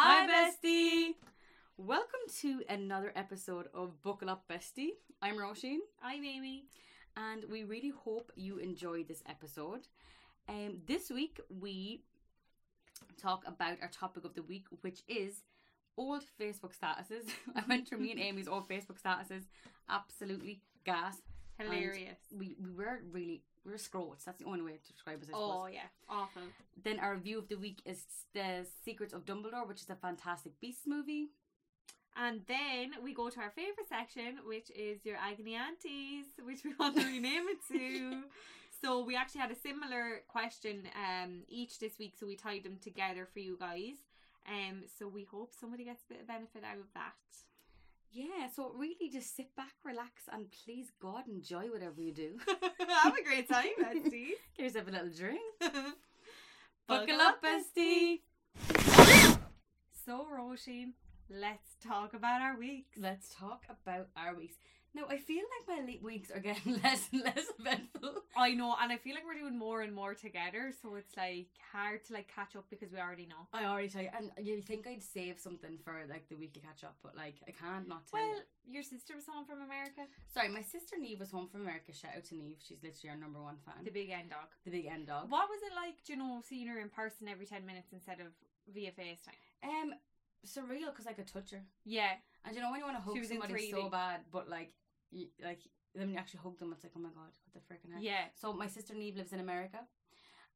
Hi, bestie. Welcome to another episode of Buckle Up, Bestie. I'm Roisin, I'm Amy. and we really hope you enjoyed this episode. Um, this week we talk about our topic of the week, which is old Facebook statuses. I went through me and Amy's old Facebook statuses. Absolutely gas. And Hilarious. We we were really we were scroats. That's the only way to describe us. I suppose. Oh yeah, awful. Then our review of the week is the Secrets of Dumbledore, which is a Fantastic Beasts movie. And then we go to our favorite section, which is your agony aunties, which we want to rename it to. So we actually had a similar question um each this week, so we tied them together for you guys. Um, so we hope somebody gets a bit of benefit out of that. Yeah, so really just sit back, relax, and please God enjoy whatever you do. Have a great time, bestie. Give yourself a little drink. Buckle up, bestie. So, Roisin, let's talk about our weeks. Let's talk about our weeks. Now, I feel like my late weeks are getting less and less eventful. I know, and I feel like we're doing more and more together, so it's like hard to like catch up because we already know. I already tell you, and you think I'd save something for like the weekly catch up, but like I can't not tell Well, you. your sister was home from America, Sorry, my sister Neve was home from America. Shout out to Neve. She's literally our number one fan. the big end dog. the big end dog. What was it like, do you know, seeing her in person every 10 minutes instead of via FaceTime? Um, surreal because I could touch her. Yeah, And you know when you want to hug somebody 3D. so bad, but like, you, like then you actually hug them, it's like, oh my god, what the freaking heck. yeah. So my sister Neve lives in America,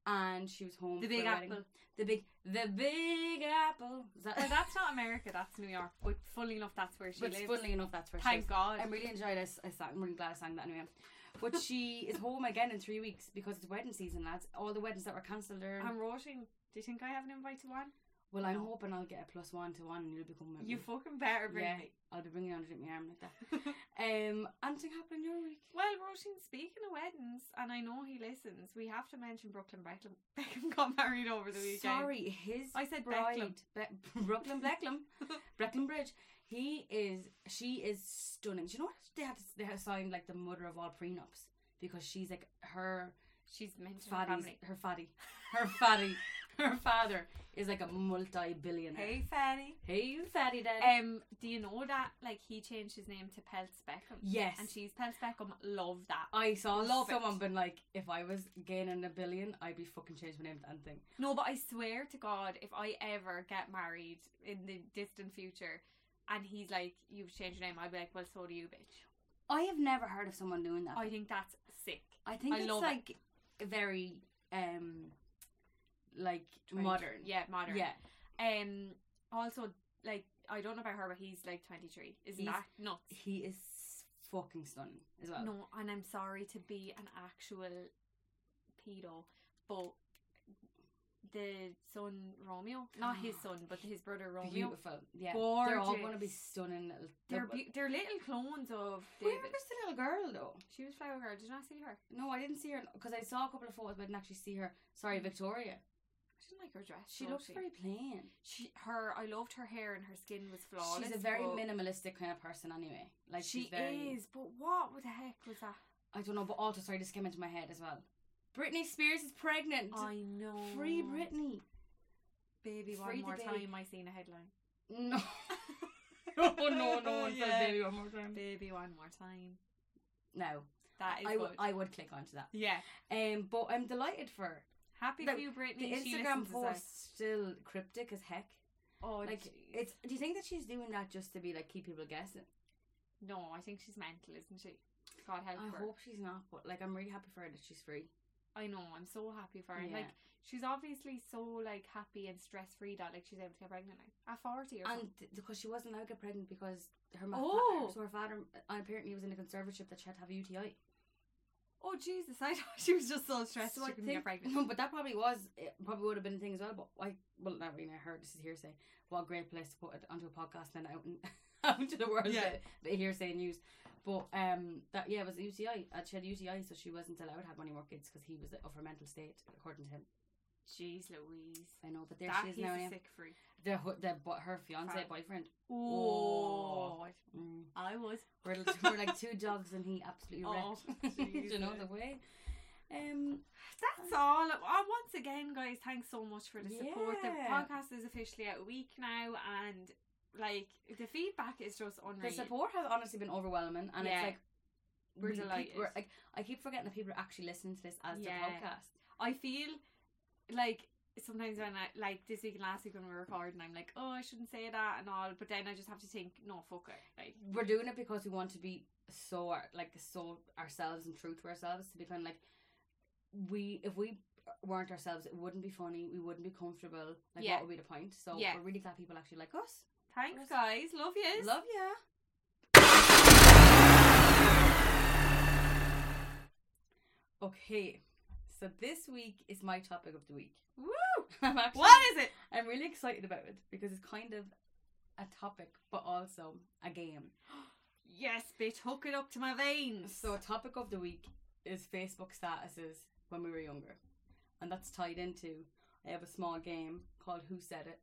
and she was home. The Big a wedding. Apple. The big, the big apple. That, Well, that's not America, that's New York. But funnily enough, that's where she but lives. funnily enough, that's where she lives. Thank. God. I'm really enjoyed this. I sang, I'm really glad I sang that anyway. But she is home again in three weeks because it's wedding season, lads. All the weddings that were cancelled are. I'm Roisin. Do you think I have an invite to one? Well, I'm no. hoping I'll get a plus one to one, and you'll become with You fucking better bring yeah, me. I'll be bringing you on to drink my arm like that. Um, anything happened in your week? Well, Roisin, speaking of weddings, and I know he listens, we have to mention Brooklyn Beckham. Beckham got married over the weekend. Sorry, his I said bride, Be- Brooklyn Beckham, Brecklin Bridge. He is, she is stunning. Do you know what they had? To, they had signed like the mother of all prenups because she's like her She's mentioned fatty's, family. her fatty, her fatty, her father is like a multi-billionaire. Hey, Fatty. hey, you fatty Then. Um, do you know that like he changed his name to Peltz Beckham? yes, And she's Peltz Beckham. Love that. I saw Love it. someone been like, if I was gaining a billion, I'd be fucking changing my name to anything. No, but I swear to God, if I ever get married in the distant future, and he's like, "You've changed your name," I'd be like, "Well, so do you, bitch." I have never heard of someone doing that. I think that's sick. I think I it's love it. like very um like Trendy. modern. Yeah, modern. Yeah. Um. Also, like, I don't know about her, but he's like twenty three. Isn't He's- that nuts? He is fucking stunning as well. No, and I'm sorry to be an actual pedo, but the son Romeo, not his son, but his brother Romeo. Beautiful. Yeah. They're all going to be Gorgeous. stunning little They're they're- be- they're little clones of Where David. was the little girl though? She was Flower Girl. Did you not see her? No, I didn't see her because I saw a couple of photos, but I didn't actually see her. Sorry, Victoria. I didn't like her dress. She looked looks very plain. She her. I loved her hair and her skin was flawless. she's a very minimalistic kind of person, anyway. Like She she's very. is, but what the heck was that? I don't know, but also sorry, this came into my head as well. Britney Spears is pregnant. I know. Free Britney. baby. One Free the more baby. time. I seen a headline. No. no, no, no one Yeah. baby one more time. Baby, one more time. No, That is I would I would click onto that. yeah. Um, but I'm delighted for. Happy The- for you, Britney. The She Instagram listens as well. post still cryptic as heck. Oh, Like jeez. it's. Do you think that she's doing that just to be like keep people guessing? no. I think she's mental, isn't she? God help I her. hope she's not, but like I'm really happy for her that she's free. I know. I'm so happy for her. Yeah. Like she's obviously so like happy and stress free that like she's able to get pregnant now at forty or And th- because she wasn't allowed to get pregnant because her ma- Oh. so her father uh, apparently was in a conservatorship that she had to have a UTI. Oh Jesus! I thought she was just so stressed So she couldn't think, get pregnant. no, but that probably was it probably would have been a thing as well. But I well not really. I heard this is hearsay. What a great place to put it onto a podcast and then out, in, out into the world. Yeah. Bit of hearsay news. But um, that yeah, it was a UTI. Uh, she had a UTI, so she wasn't allowed to have any more kids because he was of her mental state, according to him. Jeez Louise. I know, but there that she is is now. a yeah. sick freak. The the but her fiance boyfriend. Oh, Mm. I was. We're, we're like two dogs and he absolutely Oh, wrecked. You know the way? Um, That's all. Uh, once again, guys, thanks so much for the support. The podcast is officially out a week now, and like the feedback is just unreal. the support has honestly been overwhelming, and Yeah. it's like We're we- delighted. we're- like I keep forgetting that people are actually listening to this as Yeah. the podcast. I feel like sometimes when I like this week and last week when we were recording, I'm like, oh, I shouldn't say that and all, but then I just have to think, no, fuck it. Like, We're doing it because we want to be so like so ourselves and true to ourselves to be kind of like we if we weren't ourselves, it wouldn't be funny. We wouldn't be comfortable. Like Yeah. what would be the point? So Yeah. we're really glad people actually like us. thanks, Yes. guys. Love you. Love ya. Okay, so this week is my topic of the week. Woo! I'm actually, What is it? I'm really excited about it because it's kind of a topic, but also a game. Yes, bitch, hook it up to my veins. So, topic of the week is Facebook statuses when we were younger, and that's tied into. I have a small game called Who Said It,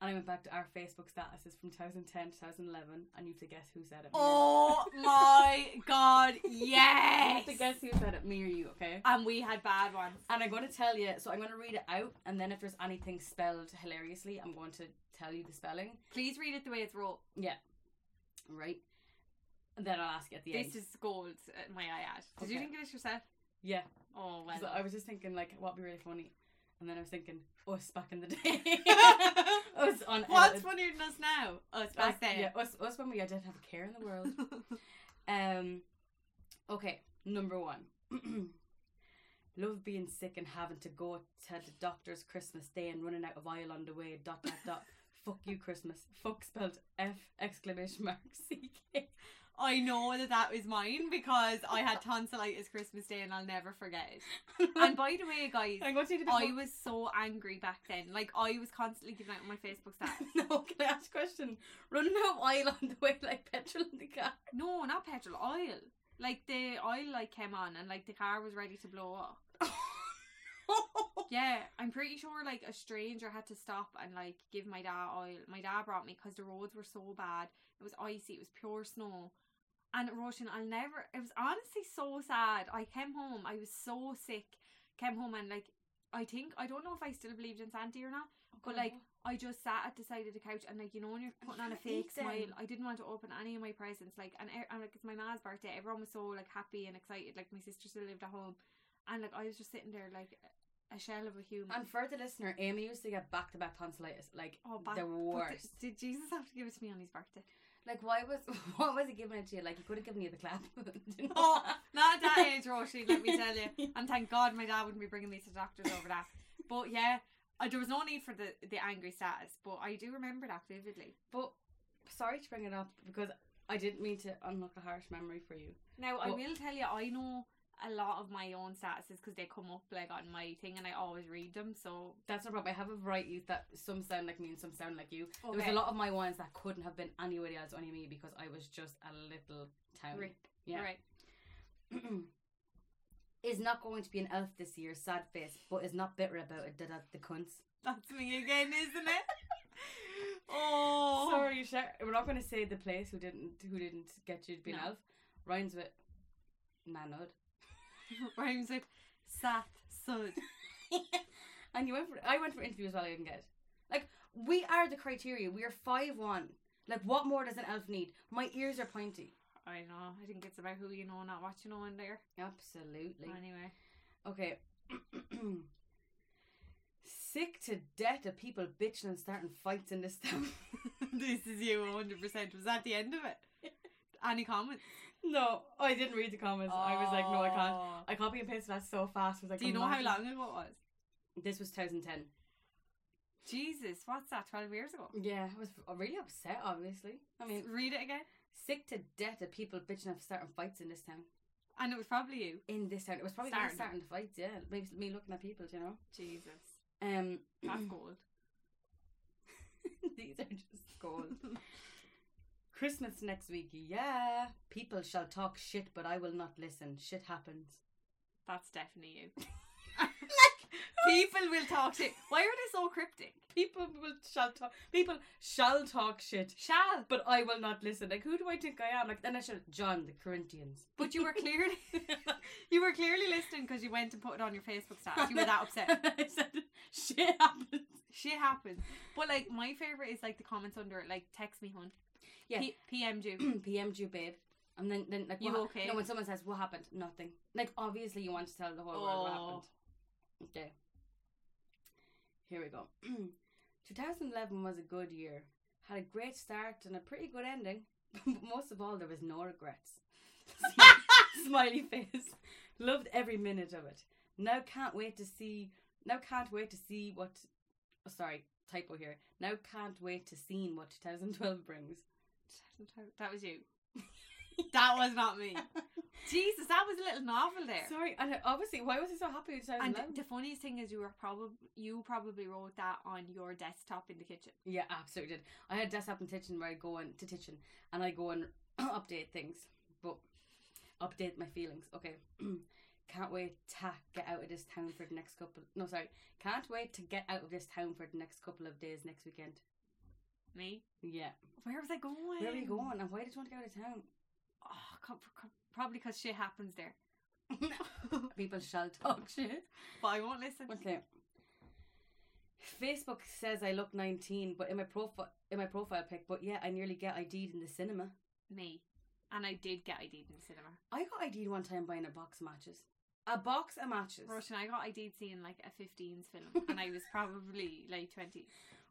and I went back to our Facebook statuses from 2010 2011, and you have to guess who said it. you. Oh my god, You yes! have to guess who said it, me or you, okay? And we had bad ones. And I'm going to tell you, so I'm going to read it out, and then if there's anything spelled hilariously, I'm going to tell you the spelling. Please read it the way it's wrote. Yeah. Right? And then I'll ask you at the This end. This is gold, my eye add. Did you think of this yourself? Yeah. Oh, well. I was just thinking, like, what'd be really funny? And then I was thinking, us back in the day. us on What's funnier than us now? Us back then. Yeah, us, us when we didn't have a care in the world. Um, okay, number one. Love being sick and having to go to the doctor's Christmas day and running out of oil on the way. Dot dot dot. Fuck you, Christmas. Fuck spelled F exclamation mark C K. I know that that was mine because I had tonsillitis Christmas Day and I'll never forget it. And by the way, guys, I'm going to I was so angry back then. Like, I was constantly giving out on my Facebook status. No, can I ask a question? Running out of oil on the way like petrol in the car. No, not petrol, oil. Like, the oil like came on and, like, the car was ready to blow up. Yeah, I'm pretty sure like a stranger had to stop and like give my dad oil. My dad brought me because the roads were so bad. It was icy. It was pure snow. And Roshan, I'll never. It was honestly so sad. I came home. I was so sick. Came home and like I think I don't know if I still believed in Santa or not. Oh, but like I just sat at the side of the couch and like you know when you're putting on a fake smile. I didn't want to open any of my presents. Like and, e- and like it's my ma's birthday. Everyone was so like happy and excited. Like my sister still lived at home, and like I was just sitting there like a shell of a human. And for the listener, Amy used to get back to back tonsillitis, like oh, back, the worst. Did Jesus have to give it to me on his birthday? Like, why was what was he giving it to you? Like, he could have given you the clap. You know? Oh, not at that age, Roshi. Let me tell you. And thank God my dad wouldn't be bringing me to doctors over that. But yeah, uh, there was no need for the the angry status. But I do remember that vividly. But sorry to bring it up because I didn't mean to unlock a harsh memory for you. Now I will tell you, I know a lot of my own statuses because they come up like on my thing, and I always read them. So That's no problem. I have a variety that some sound like me and some sound like you. There was a lot of my ones that couldn't have been anybody else, only me, because I was just a little town. Yeah. right. is not going to be an elf this year, sad face, but is not bitter about it. Did the cunts. That's me again, isn't it? oh, Sorry, Sha- we're not going to say the place who didn't who didn't get you to be an No. elf. Rhymes with Nanud. rhymes with sat sud. and you went for I went for interview as well. I didn't get. Like we are the criteria. We are five one. Like what more does an elf need? My ears are pointy. I know. I think it's about who you know, not what you know in there. Absolutely. Anyway. Okay. Sick to death of people bitching and starting fights in this town. this is you 100%. Was that the end of it? Any comments? No, I didn't read the comments. I was like, no, I can't. Oh. I copy and pasted that so fast. I was like, Do you know how imagine- long ago it was? This was 2010. Jesus, what's that? 12 years ago? Yeah, I was really upset. Obviously, I mean, Read it again. sick to death of people bitching and starting fights in this town. And it was probably you. In this town, it was probably Starting. starting, starting the fights. Yeah, maybe me looking at people. You know. Jesus. Um, That's gold. these are just gold. Christmas next week. Yeah, people shall talk shit, but I will not listen. Shit happens. That's definitely you. like People will talk shit. Why are they so cryptic? People will shall talk. People shall talk shit, Shall. but I will not listen. Like, who do I think I am? Like, then I should John the Corinthians. But you were clearly you were clearly listening because you went and put it on your Facebook status. You were that upset. I said, shit happens. Shit happens. But like my favorite is like the comments under it, like text me hun. Yeah. P- PM you. PM you, babe. And then, then like, You what, okay? No, when someone says, what happened? Nothing. Like, obviously, you want to tell the whole world what Oh. happened. Okay. Here we go. 2011 was a good year. Had a great start and a pretty good ending. but most of all, there was no regrets. Smiley face. Loved every minute of it. Now can't wait to see. Now can't wait to see what. Oh, sorry, typo here. Now can't wait to see what 2012 brings. That was you. that was not me. Jesus, that was a little novel there. Sorry, and obviously, why was he so happy with and 2011? the funniest thing is you were probably you probably wrote that on your desktop in the kitchen. Yeah, absolutely did. I had a desktop in Titchin where I go in to Titchin and I go and update things, but update my feelings. Okay, can't wait to get out of this town for the next couple. No, sorry, can't wait to get out of this town for the next couple of days next weekend. Me? Yeah, Where was I going? where are you going and why did you want to go to town? Oh, probably because shit happens there. People shall talk shit. But I won't listen. Okay. Facebook says I look 19, but in my profile in my profile pic, but yeah, I nearly get ID'd in the cinema. Me. And I did get ID'd in the cinema. I got ID'd one time buying a box of matches. A box of matches. Roisin, I got ID'd seeing like a 15s film, and I was probably like 20.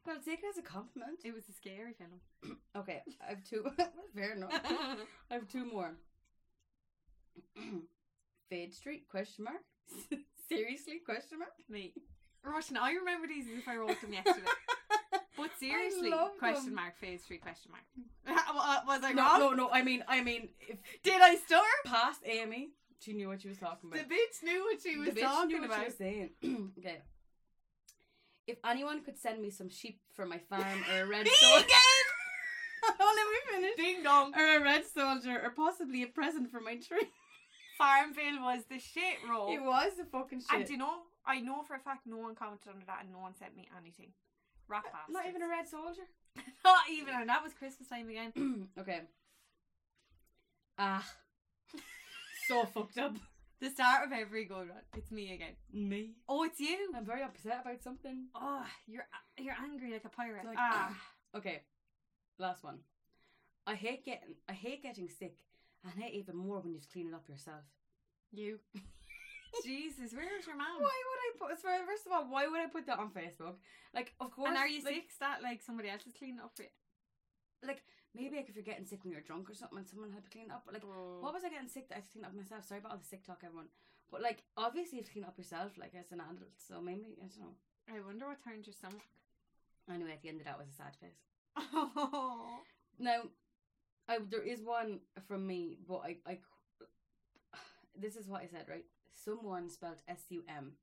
Well, take it as a compliment. It was a scary film. Okay, I have two. Fair enough. I have two more. Fade Street? Question mark. Seriously? Question mark. Me. Roisin, I remember these as if I wrote them yesterday. But seriously, question them. mark, Fade Street, question mark. Was I No, wrong? no, no. I mean, I mean, if Did I stutter? past Amy, she knew what she was talking about. The bitch knew what she was talking about. she was saying. okay. If anyone could send me some sheep for my farm or a red soldier, oh, let me finish. Ding dong. Or a red soldier, or possibly a present for my tree. Farmville was the shit, Ro. It was the fucking shit. And do you know, I know for a fact no one commented under that and no one sent me anything. Rat bastards. Not even a red soldier. Not even, and that was Christmas time again. okay. Ah. so fucked up. The start of every good run. It's me again. Me. Oh, it's you. I'm very upset about something. Oh, you're you're angry like a pirate. Like, ah, Okay. Last one. I hate getting I hate getting sick and I hate even more when you have to clean it up yourself. you. Jesus, where's your mom? Why would I put sorry, first of all, why would I put that on Facebook? Like of course And are you like, sick? Is that like somebody else is cleaning up for you? Like maybe like if you're getting sick when you're drunk or something and someone help you clean up. But like what was I getting sick that I had to clean up myself? Sorry about all the sick talk everyone. But like obviously you have to clean up yourself like as an adult. So maybe I don't know. I wonder what turned your stomach. Anyway, at the end of that was a sad face. Oh. Now, I there is one from me, but I I this is what I said right. Someone spelled S U M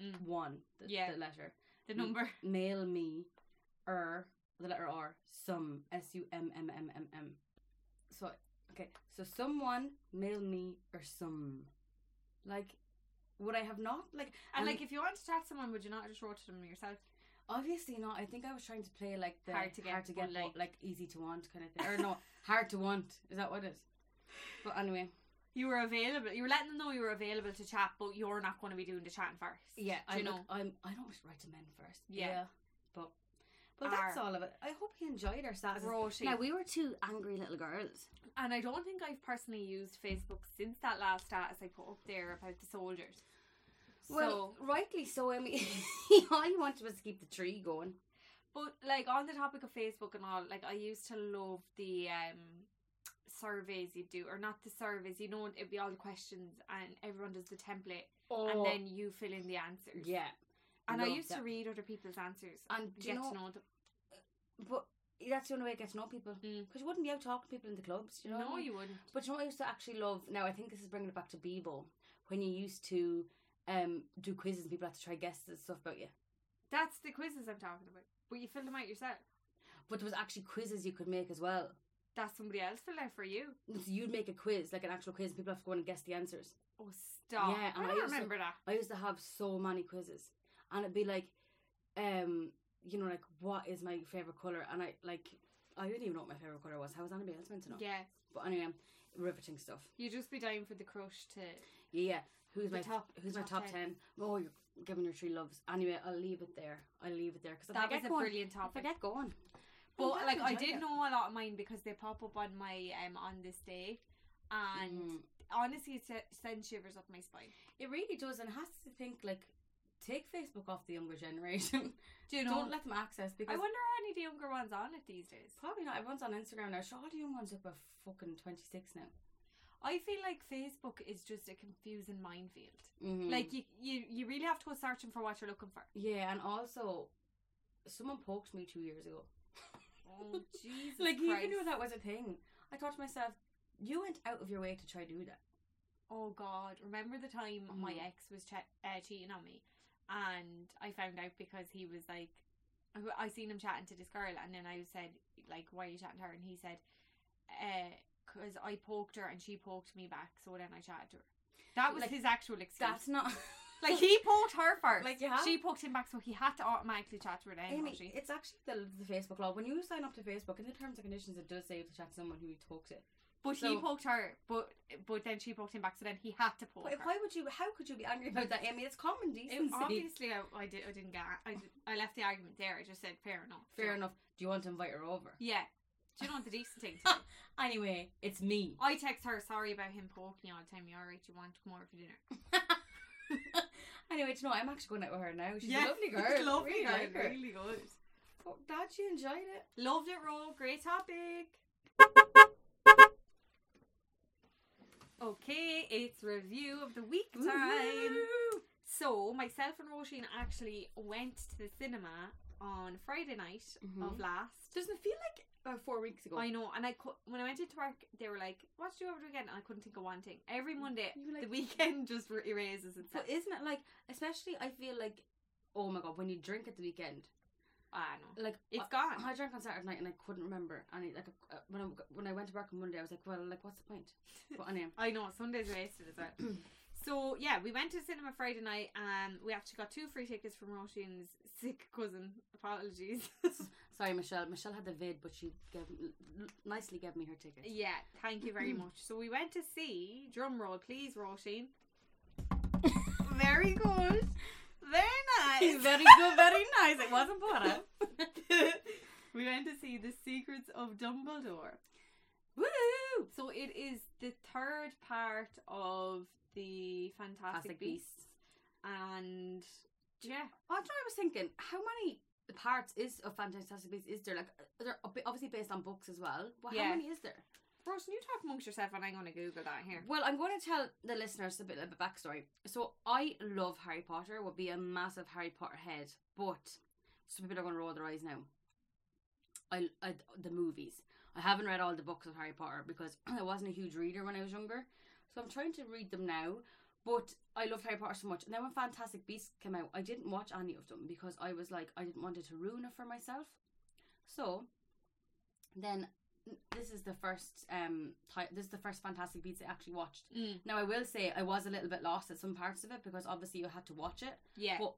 Mm. one the, Yeah. the letter The number. mail me er the letter R some S U M M M M M. So okay, so someone mail me or some like would I have not like And like, if you want to chat to someone, would you not just wrote to them yourself? obviously not. I think I was trying to play like the Hard to get, hard to get like- like easy to want kind of thing or no hard to want is that what it is? But anyway. You were available. You were letting them know you were available to chat, but you're not going to be doing the chatting first. Yeah, Do I you know. know. I'm. I don't write to men first. Yeah. but but all of it. I hope you enjoyed our. Roshi. Now we were two angry little girls. And I don't think I've personally used Facebook since that last status I put up there about the soldiers. Well, so, rightly so. I mean, all you wanted was to keep the tree going. but like on the topic of Facebook and all, like I used to love the um surveys you do, or not the surveys. You know, it'd be all the questions, and everyone does the template, and then you fill in the answers. Oh. yeah, and I used to read other people's answers And you get know- to know them. But that's the only way to get to know people. Mm. Because you wouldn't be out talking to people in the clubs. You know. I no, mean? you wouldn't. But you know what I used to actually love? Now I think this is bringing it back to Bebo when you used to um do quizzes and people had to try guesses and stuff about you. That's the quizzes I'm talking about. But you fill them out yourself. But there was actually quizzes you could make as well. That's somebody else filled out for you. So you'd make a quiz, like an actual quiz, and people have to go in and guess the answers. Oh, stop. Yeah, and I I don't used to- remember that. I used to have so many quizzes. and it'd be like, um, you know, like what is my favorite color, and I like, I didn't even know what my favorite color was. How was anybody else meant to know? Yeah, But anyway, riveting stuff. you'd just be dying for the crush to. Yeah, yeah. Who's my top- Who's my top top 10. ten? Oh, you're giving your three loves. Anyway, I'll leave it there. I'll leave it there because That I was a going, brilliant if I topic. get going. But like I did it. know a lot of mine because they pop up on my um on this day, and Mhm. honestly, it se- sends shivers up my spine. It really does, and has to think like take Facebook off the younger generation. Do you know? Don't let them access because I wonder how any of the younger ones on it these days. probably not. Everyone's on Instagram now. Sure, all the young ones up at fucking twenty six now. I feel like Facebook is just a confusing minefield. Mm-hmm. Like you, you, you really have to go searching for what you're looking for. yeah, and also someone poked me two years ago. Oh Jesus! like you Christ. even knew that was a thing. I thought to myself, you went out of your way to try to do that. Oh God! Remember the time my Mhm. ex was che- uh, cheating on me, and I found out because he was like, I, I seen him chatting to this girl, and then I said like, "Why are you chatting to her?" And he said, "Uh, cause I poked her and she poked me back, so then I chatted to her." That was Like, his actual excuse. That's not like he poked her first. Like, yeah. she poked him back, so he had to automatically chat to her then. Amy, it's actually the, the Facebook law. When you sign up to Facebook, in the terms and conditions, it does say you have to chat to someone who pokes it. But he So- poked her, but but then she poked him back, so then he had to poke But her. why would you? How could you be angry about that, Amy? It's common It- decency. obviously, I, I, did, I didn't get. I, I left the argument there. I just said fair enough. Fair So- enough. Do you want to invite her over? Yeah. Do you know what the decent thing to do? Anyway, it's me. I text her sorry about him poking you all the time. You alright? Do you want to come over for dinner? anyway, do you know, what? I'm actually going out with her now. She's Yeah, a lovely girl. lovely really girl, like her. really good. Oh, Dad, she enjoyed it. Loved it, Ro. Great topic. Okay, it's review of the week time. Woohoo! So, myself and Roisin actually went to the cinema on Friday night Mhm. of last. Doesn't it feel like about four weeks ago? I know, and I cou- when I went into work, they were like, "What did you ever do over the weekend?" And I couldn't think of one thing. Every Monday, like- the weekend just er- erases itself. But isn't it like, especially I feel like, oh my god, when you drink at the weekend, I know like it's I, gone. I drank on Saturday night and I couldn't remember any. Like uh, when I when I went to work on Monday, I was like, well, like what's the point? But anyway, I know Sunday's wasted as well. so yeah, we went to cinema Friday night, and we actually got two free tickets from Roisin's sick cousin. Apologies. sorry, Michelle. Michelle had the vid, but she gave, nicely gave me her ticket. yeah, thank you very much. So we went to see drum roll, please, Roisin. very good, nice. very good, very nice. It wasn't butter. we went to see The Secrets of Dumbledore. Woo! So it is the third part of the Fantastic Fantastic Beasts, Beasts. and yeah, Oh, know what I was thinking? How many parts is of Fantastic Beasts is there? Like, they're ob- obviously based on books as well. Well, Yeah. How many is there? Rosen, you talk amongst yourself, and I'm going to Google that here. Well, I'm going to tell the listeners a bit of a backstory. So, I love Harry Potter, would be a massive Harry Potter head, but some people are going to roll their eyes now. I, I the movies. I haven't read all the books of Harry Potter because I wasn't a huge reader when I was younger. So I'm trying to read them now. But I loved Harry Potter so much. And then when Fantastic Beasts came out, I didn't watch any of them because I was like, I didn't want it to ruin it for myself. So then this is the first um this is the first Fantastic Beasts I actually watched. Mm, Now I will say I was a little bit lost at some parts of it because obviously you had to watch it. yeah, But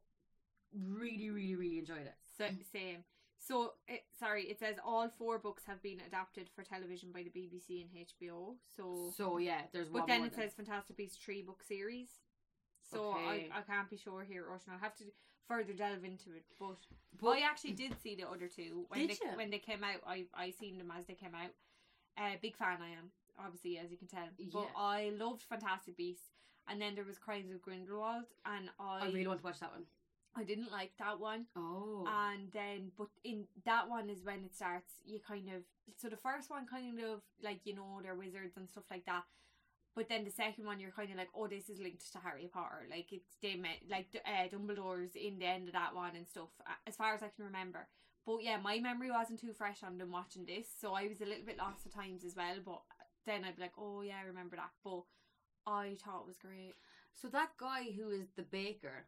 really, really, really enjoyed it. so, same. So, it, sorry, it says all four books have been adapted for television by the BBC and HBO. So, So yeah, there's but one then more it says Fantastic Beasts three book series. So Okay. I, I can't be sure here, Rosen. I'll have to further delve into it. But, But- I actually did see the other two when Did they you? when they came out. I I seen them as they came out. Uh, big fan I am, obviously as you can tell. But Yeah. I loved Fantastic Beasts, and then there was Crimes of Grindelwald, and I I really want to watch that one. I didn't like that one. Oh. And then, but in that one is when it starts. You kind of so the first one kind of like you know they're wizards and stuff like that. But then the second one, you're kind of like, oh, this is linked to Harry Potter. Like it's they met like uh, Dumbledore's in the end of that one and stuff. As far as I can remember. But yeah, my memory wasn't too fresh on them watching this, so I was a little bit lost at times as well. But then I'd be like, oh yeah, I remember that. But I thought it was great. so that guy who is the baker,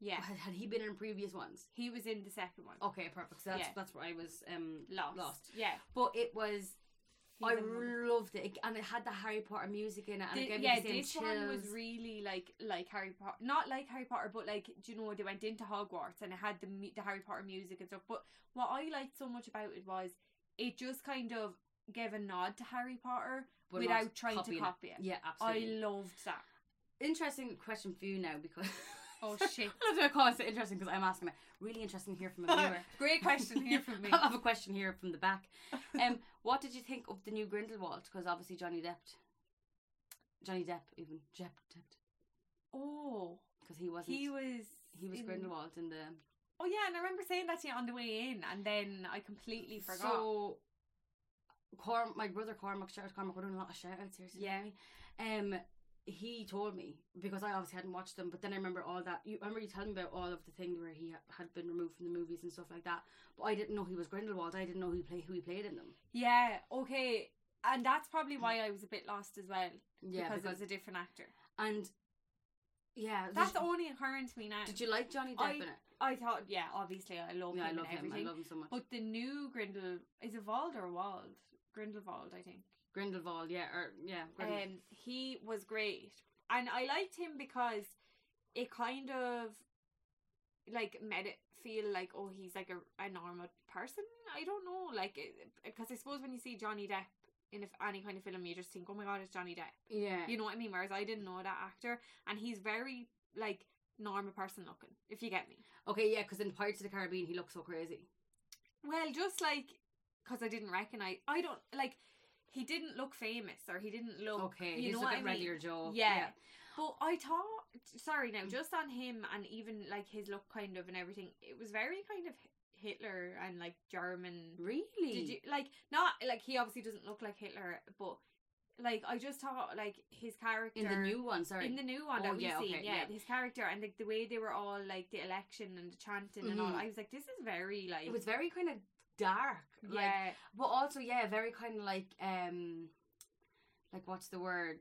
Yeah, had, he been in previous ones? he was in the second one. Okay, perfect. So that's Yeah. that's where I was um lost. lost. Yeah. But it was I loved it, It- and it had the Harry Potter music in it, and Thi- it gave me yeah, the this one was really like like Harry Potter, not like Harry Potter, but like do you know they went into Hogwarts and it had the the Harry Potter music and stuff. But what I liked so much about it was it just kind of gave a nod to Harry Potter but without trying to copy it. Yeah, absolutely. I loved that. Interesting question for you now because Oh shit! I don't know call it so interesting because I'm asking it. Really interesting to hear from a viewer. Great question here from me. I have a question here from the back. Um, what did you think of the new Grindelwald? Because obviously Johnny Depp, Johnny Depp, even Depp, Depp, Oh, because he wasn't. he was he was in- Grindelwald in the. Oh yeah, and I remember saying that to you on the way in, and then I completely forgot. So, Corm, my brother Cormac, shout out to Cormac, we're doing a lot of shout outs here. today, Yeah. Um, he told me because I obviously hadn't watched them, but then I remember all that. You remember you telling me about all of the things where he ha- had been removed from the movies and stuff like that. But I didn't know he was Grindelwald. I didn't know who play who he played in them. yeah, okay, and that's probably why I was a bit lost as well Yeah, because, because, it was a different actor. and yeah, That's did, only occurring to me now. Did you like Johnny Depp I- in it? I thought, yeah, obviously I love Yeah, I him love and him. everything. I love him so much. But the new Grindel is it Wald or Wald? Grindelwald, I think. Grindelwald, yeah, or yeah, Um, he was great, and I liked him because it kind of like made it feel like oh he's like a, a normal person. I don't know, like because I suppose when you see Johnny Depp in any kind of film, you just think oh my god, it's Johnny Depp. yeah, You know what I mean? Whereas I didn't know that actor, and he's very like normal person looking. If you get me. okay, yeah, because in Pirates of the Caribbean he looks so crazy. Well, just like because I didn't recognize, I don't like. He didn't look famous, or he didn't look. Okay, you he's know what a I mean? regular Joe. Yeah. But I thought, sorry Mm. now, just on him and even like his look, kind of, and everything, it was very kind of Hitler and like German. really. Did you like not like he obviously doesn't look like Hitler, but like I just thought like his character in the new one? Sorry, in the new one Oh, that we've yeah, seen, okay, yeah, yeah. his character and like the way they were all like the election and the chanting and all. Mhm. I was like, this is very like it was very kind of dark. Like, yeah, but also yeah, very kind of like um, like what's the word?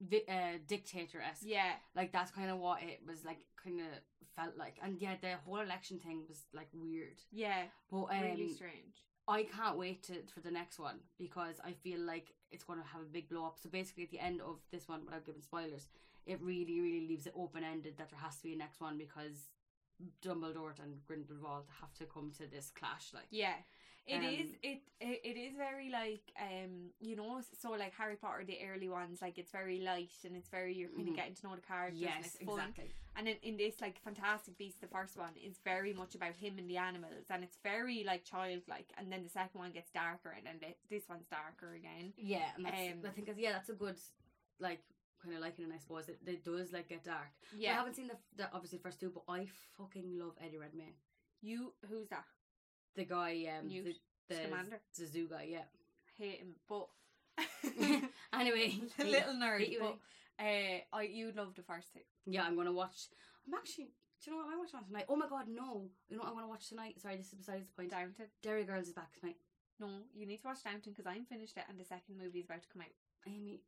Vi- uh, dictator esque. yeah, Like that's kind of what it was like. Kind of felt like, and yeah, the whole election thing was like weird. yeah, But um, really strange. I can't wait to for the next one because I feel like it's going to have a big blow up. So basically, at the end of this one, without giving spoilers, it really, really leaves it open ended that there has to be a next one because Dumbledore and Grindelwald have to come to this clash. Like, Yeah. it Um, is. It, it it is very like um you know so like Harry Potter the early ones like it's very light and it's very you're kind of getting to know the characters and yes, it's fun exactly. and in, in this like Fantastic Beasts the first one is very much about him and the animals and it's very like childlike and then the second one gets darker and then the, this one's darker again Yeah, and that's, Um, I think that's, yeah, that's a good like kind of liking, and I suppose it, it does like get dark. Yeah, I haven't seen the, the obviously the first two, but I fucking love Eddie Redmayne, you who's that the guy, um, Newt the the, Scamander the zoo guy. Yeah. hate him but anyway, a little nerd but uh I you love the first two Yeah, I'm gonna watch. I'm actually. Do you know what I watch on tonight? Oh my god, no! You know what I want to watch tonight? Sorry, this is besides the point. Downton Derry Girls is back tonight. no you need to watch Downton because I'm finished it and the second movie is about to come out Amy,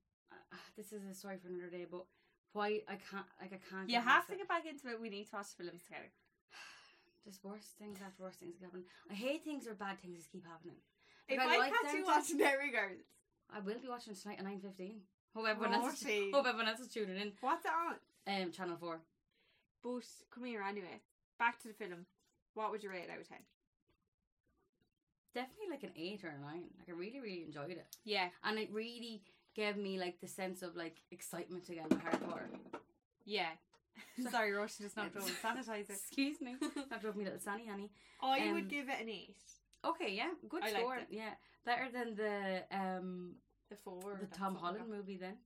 uh, this is a story for another day. But why I can't like I can't. You have to it. get back into it. We need to watch the films together. There's worse things after worse things happening. I hate things or bad things just keep happening. If Like, I, like catch you watching Derry Girls, I will be watching tonight at nine fifteen. Hope everyone else. Is, hope everyone else is tuning in. what's it on? Um, Channel Four. But come here anyway. Back to the film. What would you rate it out of ten? Definitely like an eight or a nine. Like I really, really enjoyed it, Yeah, and it really gave me like the sense of like excitement again with Harry Potter. yeah. Sorry, Rosh just knocked over the sanitizer. Excuse me. Not drove me little Sunny honey. I Um, would give it an eight. Okay, yeah, good I score. Yeah, better than the um The four. the Tom Holland movie. Then.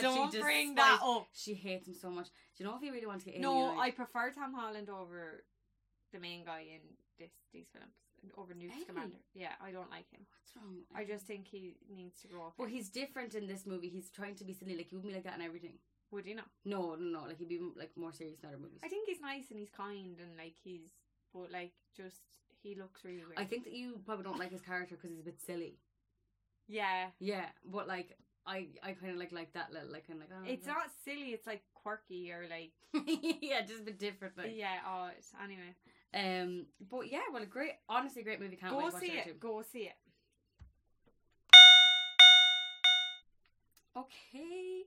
Don't bring that up. she hates him so much. Do you know if you really want to get No, I prefer Tom Holland over the main guy in this these films. Over Newt Really? Scamander. Yeah, I don't like him. What's wrong? with I just think he needs to grow up. Well, he's different in this movie. He's trying to be silly, like he wouldn't be like that in everything. Would you know? No, no, no. Like he'd be like more serious in other movies. I think he's nice and he's kind and like he's, but like just he looks really weird. I think that you probably don't like his character because he's a bit silly. yeah, Yeah, but like I, I kind of like like that little like kind of like. Oh, it's not silly. It's like quirky or like yeah, just a bit different. Like. yeah. Oh, it's, anyway. Um, but yeah, well, a great, honestly, great movie. Can't wait to watch see it. it. Go see it. Okay.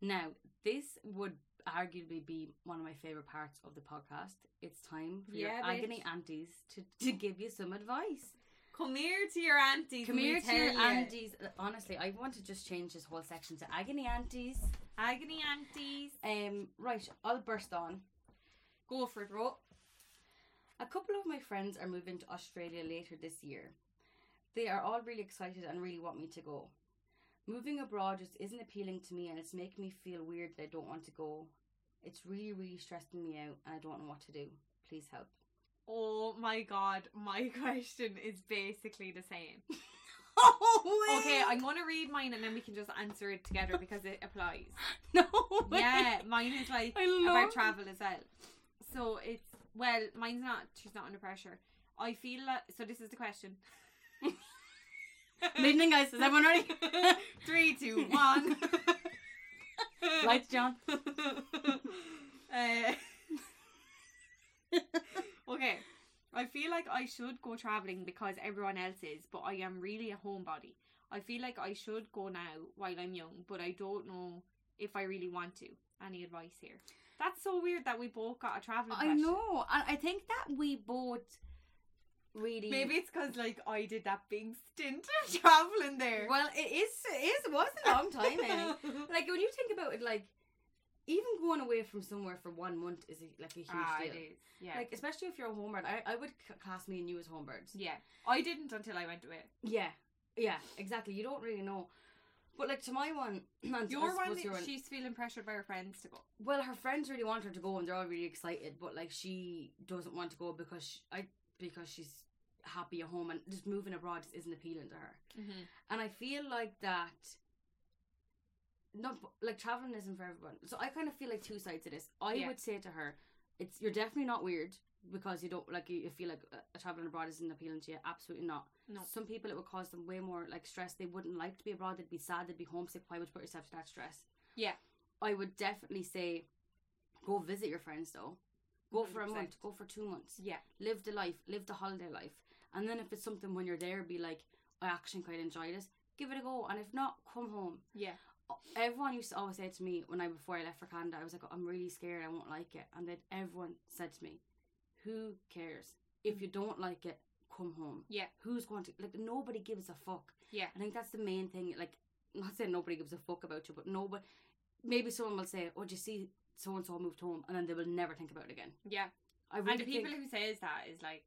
Now, this would arguably be one of my favorite parts of the podcast. It's time for Yeah, your agony bitch. aunties to, to give you some advice. Come here to your aunties. Come here to your ya. aunties. Honestly, I want to just change this whole section to agony aunties. Agony aunties. Um, right, I'll burst on. Go for it, bro. A couple of my friends are moving to Australia later this year. They are all really excited and really want me to go. Moving abroad just isn't appealing to me and it's making me feel weird that I don't want to go. It's really, really stressing me out and I don't know what to do. Please help. Oh my god, my question is basically the same. Oh, Okay, I'm gonna read mine and then we can just answer it together because it applies. No. way. Yeah, mine is like about travel as well. So it's well, mine's not. She's not under pressure. I feel like so. This is the question. Evening, guys. Is everyone ready? Three, two, one. Lights, John. Uh, okay. I feel like I should go traveling because everyone else is, but I am really a homebody. I feel like I should go now while I'm young, but I don't know if I really want to. Any advice here? That's so weird that we both got a traveling. I question. know, and I think that we both really. Maybe it's because like I did that big stint of traveling there. Well, it is. It is. It was a long time, Annie. like when you think about it, like even going away from somewhere for one month is a, like a huge ah, deal. Yeah. Like especially if you're a homebird, I, I would class me and you as homebirds. yeah. I didn't until I went away. Yeah, yeah, exactly. You don't really know, but like to my one, and Your one, your one- she's feeling pressured by her friends to go. well, her friends really want her to go, and they're all really excited, but like she doesn't want to go because she, I because she's happy at home and just moving abroad just isn't appealing to her. Mm-hmm. And I feel like that. Not like traveling isn't for everyone. So I kind of feel like two sides to this. I Yeah. would say to her, "It's you're definitely not weird because you don't like you, you feel like uh, traveling abroad isn't appealing to you. Absolutely not. No. Some people it would cause them way more like stress. They wouldn't like to be abroad. They'd be sad. They'd be homesick. Why would you put yourself to that stress? Yeah. I would definitely say, go visit your friends though. Go for a month. Go for two months Yeah. live the life, live the holiday life. And then if it's something when you're there, be like, I actually quite enjoy this. Give it a go, and if not, come home. Yeah. Everyone used to always say to me when I before I left for Canada, I was like, I'm really scared, I won't like it. And then everyone said to me, Who cares? If you don't like it, come home. Yeah. Who's going to like? Nobody gives a fuck. Yeah. I think that's the main thing. Like, not saying nobody gives a fuck about you, but nobody. Maybe someone will say, "Oh, do you see so and so moved home?" and then they will never think about it again. Yeah. I really and the people think, who says that is like,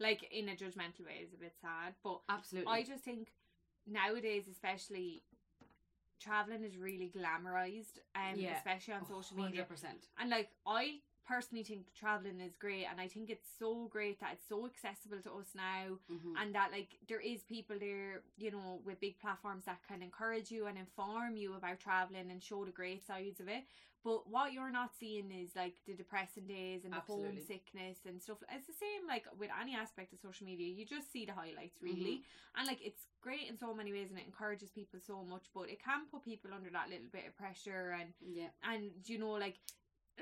like in a judgmental way, is a bit sad. But absolutely. I just think nowadays, especially, traveling is really glamorized, um, Yeah. especially on social media. 100%. And like, I personally think traveling is great, and I think it's so great that it's so accessible to us now, Mhm. and that like there is people there, you know, with big platforms that can encourage you and inform you about traveling and show the great sides of it. But what you're not seeing is like the depressing days and the Absolutely. homesickness and stuff. It's the same like with any aspect of social media. You just see the highlights really, and like it's great in so many ways and it encourages people so much. But it can put people under that little bit of pressure and Yeah. and you know like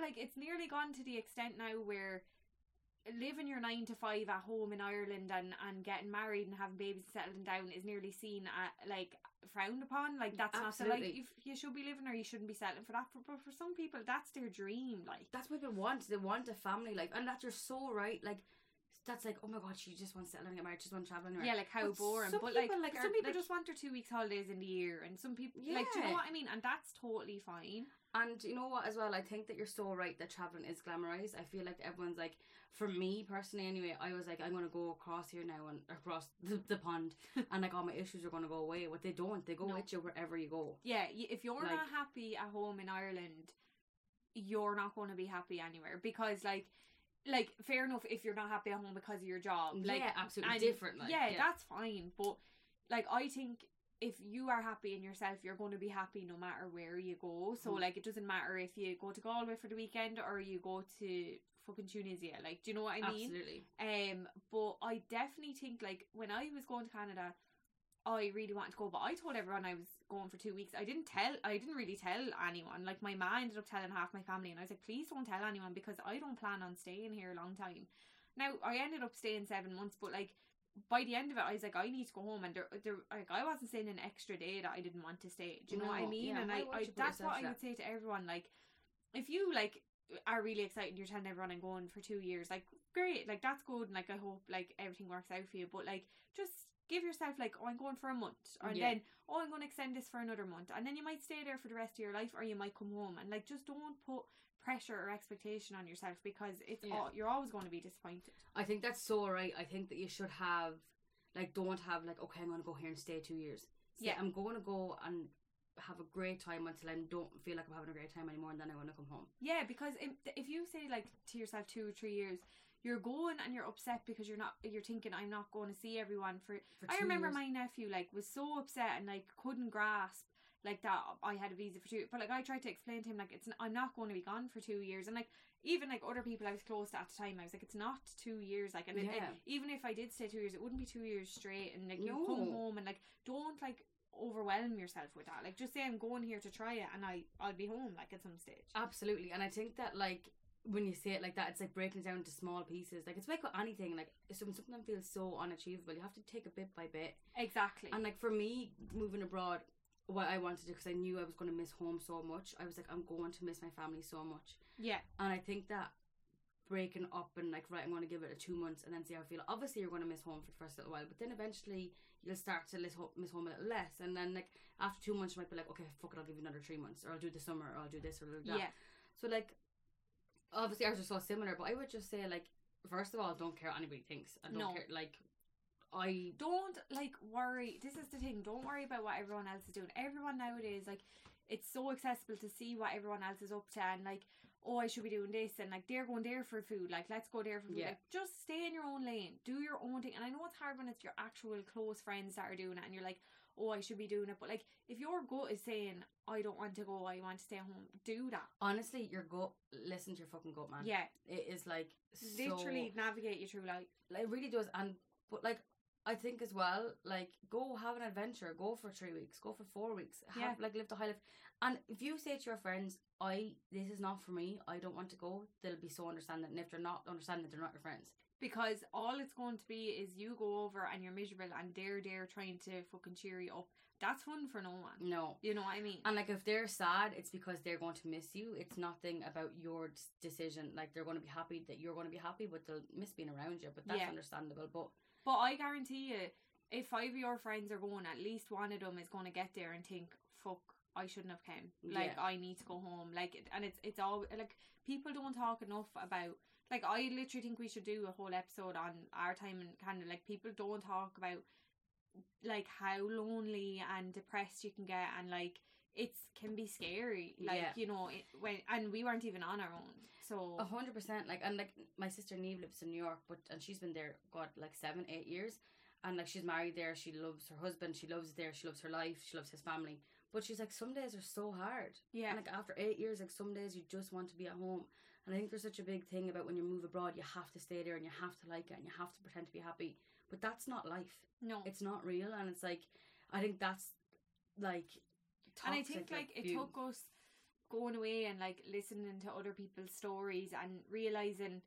like it's nearly gone to the extent now where living your nine to five at home in Ireland and and getting married and having babies and settling down is nearly seen at like frowned upon like that's not the life Absolutely. you, you should be living or you shouldn't be settling for that for, but for some people that's their dream like That's what people want. They want a family life. And that you're so right. Like, that's like, oh my god, she just wants to settle and get married. She just wants to travel anywhere. yeah like how But boring some but like, people, like, some are, people like- just want their two weeks holidays in the year and some people like do you know what I mean and that's totally fine And you know what, as well, I think that you're so right that traveling is glamorized. I feel like everyone's like, for me personally, anyway, I was like, I'm gonna go across here now and across the, the pond, and like all my issues are gonna go away. What they don't, they go No. with you wherever you go. yeah if you're Like- not happy at home in Ireland you're not going to be happy anywhere because like like fair enough if you're not happy at home because of your job like yeah, absolutely different. Like, yeah, that's fine but like i think if you are happy in yourself you're going to be happy no matter where you go so Mhm. like it doesn't matter if you go to galway for the weekend or you go to fucking tunisia like do you know what i mean absolutely. um, but I definitely think like when I was going to Canada, I really wanted to go, but I told everyone I was going for two weeks. I didn't tell. I didn't really tell anyone. Like my ma ended up telling half my family, and I was like, please don't tell anyone because I don't plan on staying here a long time. Now I ended up staying seven months, but like by the end of it, I was like, I need to go home, and there, there, like I wasn't staying an extra day that I didn't want to stay. Do you know what I mean? yeah, and why I, I that's what I would say to everyone. Like, if you like are really excited, you're telling everyone I'm going for two years. Like, great, like that's good, and like I hope like everything works out for you. But like, just give yourself like, oh, I'm going for a month, and Yeah. then oh, I'm going to extend this for another month, and then you might stay there for the rest of your life, or you might come home, and like just don't put pressure or expectation on yourself because it's Yeah. all, you're always going to be disappointed. I think that's so right. I think that you should have, like, don't have like, okay, I'm gonna go here and stay two years. Say, Yeah. I'm going to go and have a great time until I don't feel like I'm having a great time anymore, and then I want to come home. Yeah, because if, if you say like to yourself two or three years, you're going and you're upset because you're not you're thinking I'm not going to see everyone for. For I remember years. my nephew like was so upset and like couldn't grasp like that I had a visa for two. But like I tried to explain to him like it's I'm not going to be gone for two years and like even like other people I was close to at the time I was like it's not two years like and it, it- even if I did stay two years it wouldn't be two years straight and like you come home and like don't like overwhelm yourself with that like just say I'm going here to try it and I I'll be home like at some stage. Absolutely, and I think that like when you say it like that, it's like breaking it down into small pieces. Like it's like with anything. Like some- something feels so unachievable, you have to take a bit by bit. Exactly. And like for me, moving abroad, what I wanted to do because I knew I was going to miss home so much. I was like, I'm going to miss my family so much, yeah. and I think that breaking up and like right, I'm going to give it a two months and then see how I feel. Obviously, you're going to miss home for the first little while, but then eventually you'll start to miss home, miss home a little less, and then like after two months, you might be like, okay, fuck it, I'll give you another three months, or I'll do the summer, or I'll do this, or I'll do that. Yeah. So like, obviously ours are so similar, but I would just say like, first of all, don't care what anybody thinks, and don't No. care like, I Don't like worry. This is the thing. Don't worry about what everyone else is doing. Everyone nowadays, like, it's so accessible to see what everyone else is up to, and like, oh, I should be doing this, and like, they're going there for food. Like, let's go there for food. Yeah. Like, just stay in your own lane. Do your own thing. And I know it's hard when it's your actual close friends that are doing it, and you're like, oh, I should be doing it. But like, if your gut is saying, I don't want to go, I want to stay home, do that. honestly, your gut, listen to your fucking gut, man. Yeah, it is like so, literally navigate you through life. like, it really does. And but like, I think as well, like, go have an adventure. Go for three weeks. Go for four weeks. Have Yeah. like live the high life. And if you say to your friends, "I this is not for me. I don't want to go," they'll be so understanding. And if they're not understanding, they're not your friends. Because all it's going to be is you go over and you're miserable and they're there trying to fucking cheer you up. That's fun for no one. No. You know what I mean? And like if they're sad, it's because they're going to miss you. It's nothing about your decision. Like they're going to be happy that you're going to be happy, but they'll miss being around you. But that's Yeah. understandable. But But I guarantee you, if five of your friends are going, at least one of them is going to get there and think, "Fuck, I shouldn't have came. Like Yeah. I need to go home." Like, and it's it's all like people don't talk enough about. Like I literally think we should do a whole episode on our time in Canada. Like people don't talk about like how lonely and depressed you can get, and like it can be scary. Like Yeah. you know it, when and we weren't even on our own. So A hundred percent. Like and like my sister Neve lives in New York, but and she's been there, God, like seven, eight years. And like she's married there, she loves her husband, she loves there, she loves her life, she loves his family. But she's like, some days are so hard. yeah, And like after eight years, like some days you just want to be at home. And I think there's such a big thing about when you move abroad, you have to stay there and you have to like it and you have to pretend to be happy. But that's not life. no. It's not real. And it's like, I think that's like, and I toxic, think like it view. took us going away and like listening to other people's stories and realizing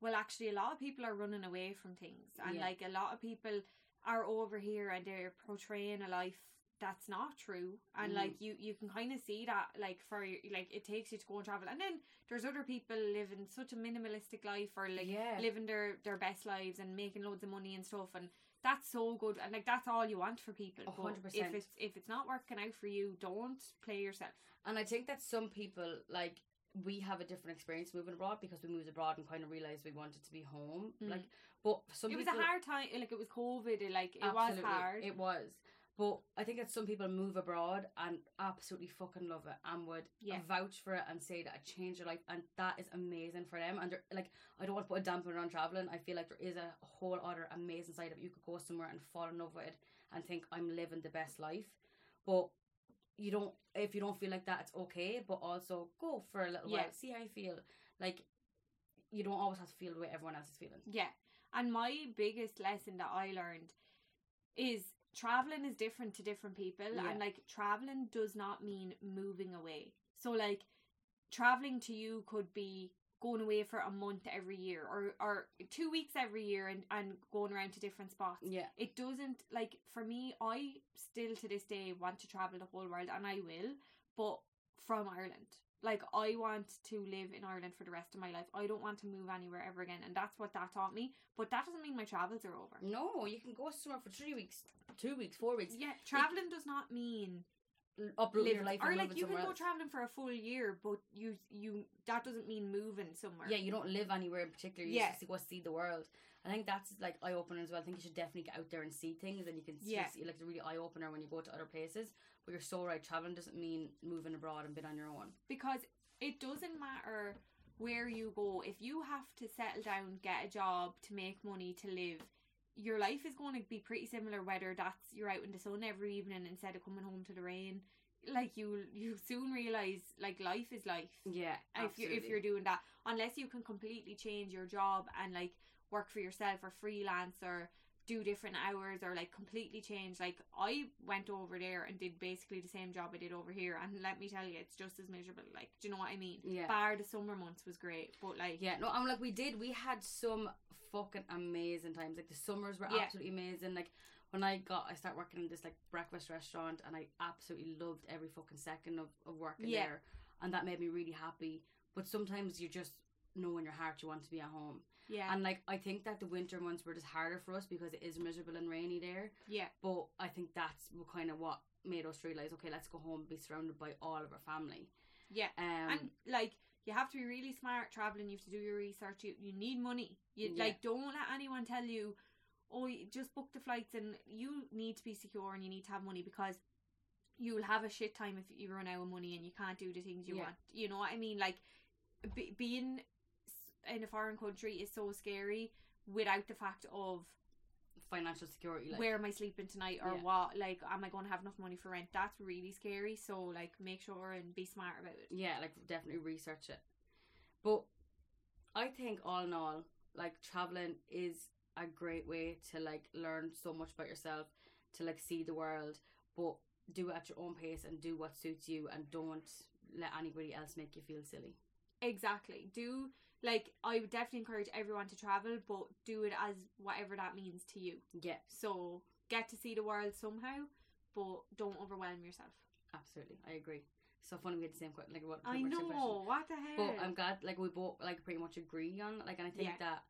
well actually a lot of people are running away from things and Yeah. like a lot of people are over here and they're portraying a life that's not true and Mhm. like you you can kind of see that like for like it takes you to go and travel and then there's other people living such a minimalistic life or like yeah. living their their best lives and making loads of money and stuff and that's so good and like that's all you want for people A but if it's if it's not working out for you don't play yourself And I think that some people like we have a different experience moving abroad because we moved abroad and kind of realized we wanted to be home. Mm. Like, but some it was people, a hard time like it was covid it, like it was hard It was. But I think that some people move abroad and absolutely fucking love it and would Yeah. vouch for it and say that it changed their life and that is amazing for them. And like, I don't want to put a dampener on traveling. I feel like there is a whole other amazing side of it. You could go somewhere and fall in love with it and think I'm living the best life. But you don't if you don't feel like that it's okay, but also go for a little Yeah. while, see how you feel. Like you don't always have to feel the way everyone else is feeling. yeah and my biggest lesson that i learned is traveling is different to different people Yeah. and like traveling does not mean moving away so like traveling to you could be going away for a month every year or or two weeks every year and and going around to different spots. Yeah. It doesn't like for me. I still to this day want to travel the whole world, and I will, but from Ireland. Like I want to live in Ireland for the rest of my life. I don't want to move anywhere ever again, and that's what that taught me. But that doesn't mean my travels are over. No, you can go somewhere for three weeks, two weeks, four weeks. Yeah, traveling does not mean Uproot live your life or like you can go else. traveling for a full year, but you you that doesn't mean moving somewhere. Yeah, you don't live anywhere in particular. You Yeah. just go see the world. I think that's like eye opening as well. I think you should definitely get out there and see things, and you can see, Yeah. see like it's a really eye opener when you go to other places. But you're so right. Traveling doesn't mean moving abroad and being on your own. because it doesn't matter where you go if you have to settle down get a job to make money to live your life is going to be pretty similar whether that's you're out in the sun every evening instead of coming home to the rain like you you soon realize like life is life Yeah, if you're if you're doing that unless you can completely change your job and like work for yourself or freelance or do different hours or like completely change like I went over there and did basically the same job I did over here and let me tell you it's just as miserable like do you know what I mean yeah. bar the summer months was great but like Yeah, no, I'm like we did. We had some fucking amazing times. Like the summers were Yeah. absolutely amazing. Like when I got, I started working in this like breakfast restaurant, and I absolutely loved every fucking second of of working Yeah. there, and that made me really happy. But sometimes you just know in your heart you want to be at home, yeah and like I think that the winter months were just harder for us because it is miserable and rainy there. yeah But I think that's kind of what made us realize, okay, let's go home and be surrounded by all of our family. yeah Um, and like you have to be really smart traveling you have to do your research you, you need money you Yeah. like don't let anyone tell you oh you just book the flights and you need to be secure and you need to have money because you'll have a shit time if you run out of money and you can't do the things you Yeah. want you know what i mean like be, being in a foreign country is so scary without the fact of financial security, like where am I sleeping tonight or Yeah. what like am I going to have enough money for rent that's really scary so like make sure and be smart about it yeah, like definitely research it. But I think all in all, like traveling is a great way to like learn so much about yourself, to like see the world, but do it at your own pace and do what suits you and don't let anybody else make you feel silly. Exactly. Do like I would definitely encourage everyone to travel, but do it as whatever that means to you. Yeah, So get to see the world somehow, but don't overwhelm yourself. absolutely. I agree. So funny we had the same que- like what I pretty much same question. know what the hell. But I'm glad like we both like pretty much agree on like and I think Yeah. that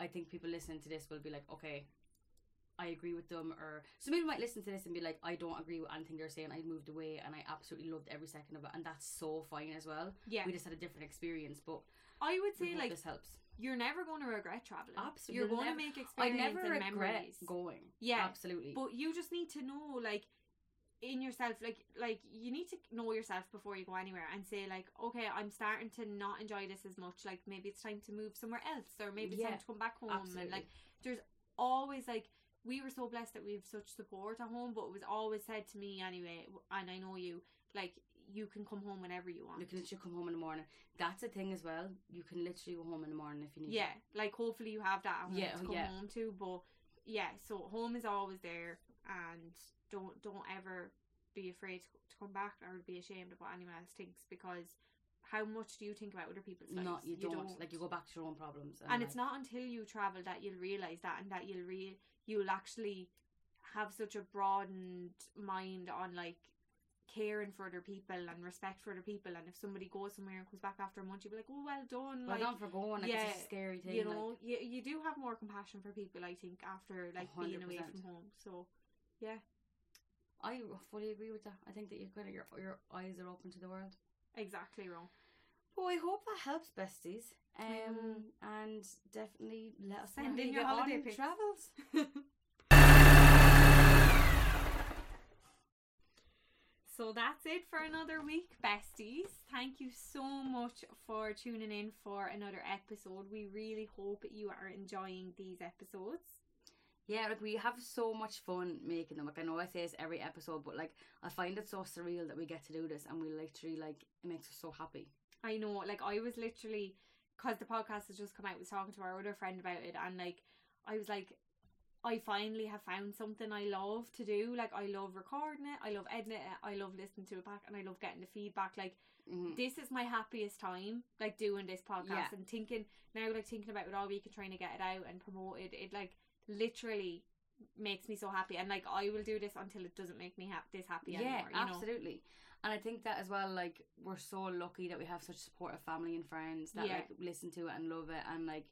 I think people listening to this will be like, okay, I agree with them or some people might listen to this and be like, I don't agree with anything they're saying. I moved away and I absolutely loved every second of it and that's so fine as well. yeah, We just had a different experience, but I would say like this helps. you're never going to regret traveling. Absolutely. you're going to make I never and regret memories. going. Yeah, Absolutely. But you just need to know, like, in yourself, like, like you need to know yourself before you go anywhere and say, like, okay, I'm starting to not enjoy this as much. Like, maybe it's time to move somewhere else, or maybe it's Yeah, time to come back home. absolutely. And like, there's always like we were so blessed that we have such support at home, but it was always said to me anyway, and I know you, like, you can come home whenever you want. you can literally come home in the morning. That's a thing as well. You can literally go home in the morning if you need to yeah, like hopefully you have that Yeah, to oh, come yeah. home to. But yeah, so home is always there, and don't don't ever be afraid to, to come back or be ashamed of what anyone else thinks because how much do you think about other people's lives? Not you, don't. Like you go back to your own problems. and it's like, not until you travel that you'll realize that and that you'll re you'll actually have such a broadened mind on like caring for other people and respect for other people and if somebody goes somewhere and comes back after a month you'll be like oh well done well like done for going. Like, yeah, it's a scary thing. you like- know you, you do have more compassion for people i think after like being away from home so yeah. I fully agree with that. I think that you kind of your your eyes are open to the world. exactly wrong Well, I hope that helps, besties. Um, Mm. and definitely let us Send in you your holiday travels. So that's it for another week, besties. Thank you so much for tuning in for another episode. We really hope you are enjoying these episodes. Yeah, like we have so much fun making them. Like I know I say this every episode, but like I find it so surreal that we get to do this, and we literally like it makes us so happy. I know, like I was literally because the podcast has just come out, was talking to our other friend about it, and like I was like, I finally have found something I love to do. Like I love recording it, I love editing it, I love listening to it back, and I love getting the feedback. Like Mhm. this is my happiest time, like doing this podcast Yeah. and thinking now, like thinking about it all week and trying to get it out and promote it. It like literally makes me so happy, and like I will do this until it doesn't make me ha- this happy yeah, anymore. Know? absolutely. And I think that as well, like we're so lucky that we have such supportive family and friends that Yeah. like listen to it and love it, and like,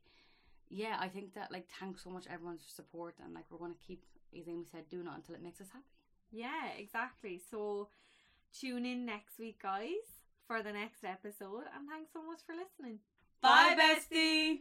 yeah, I think that like thanks so much everyone's support, and like we're gonna keep, as Amy said, doing it until it makes us happy. Yeah, exactly. So tune in next week, guys, for the next episode, and thanks so much for listening. Bye, bestie.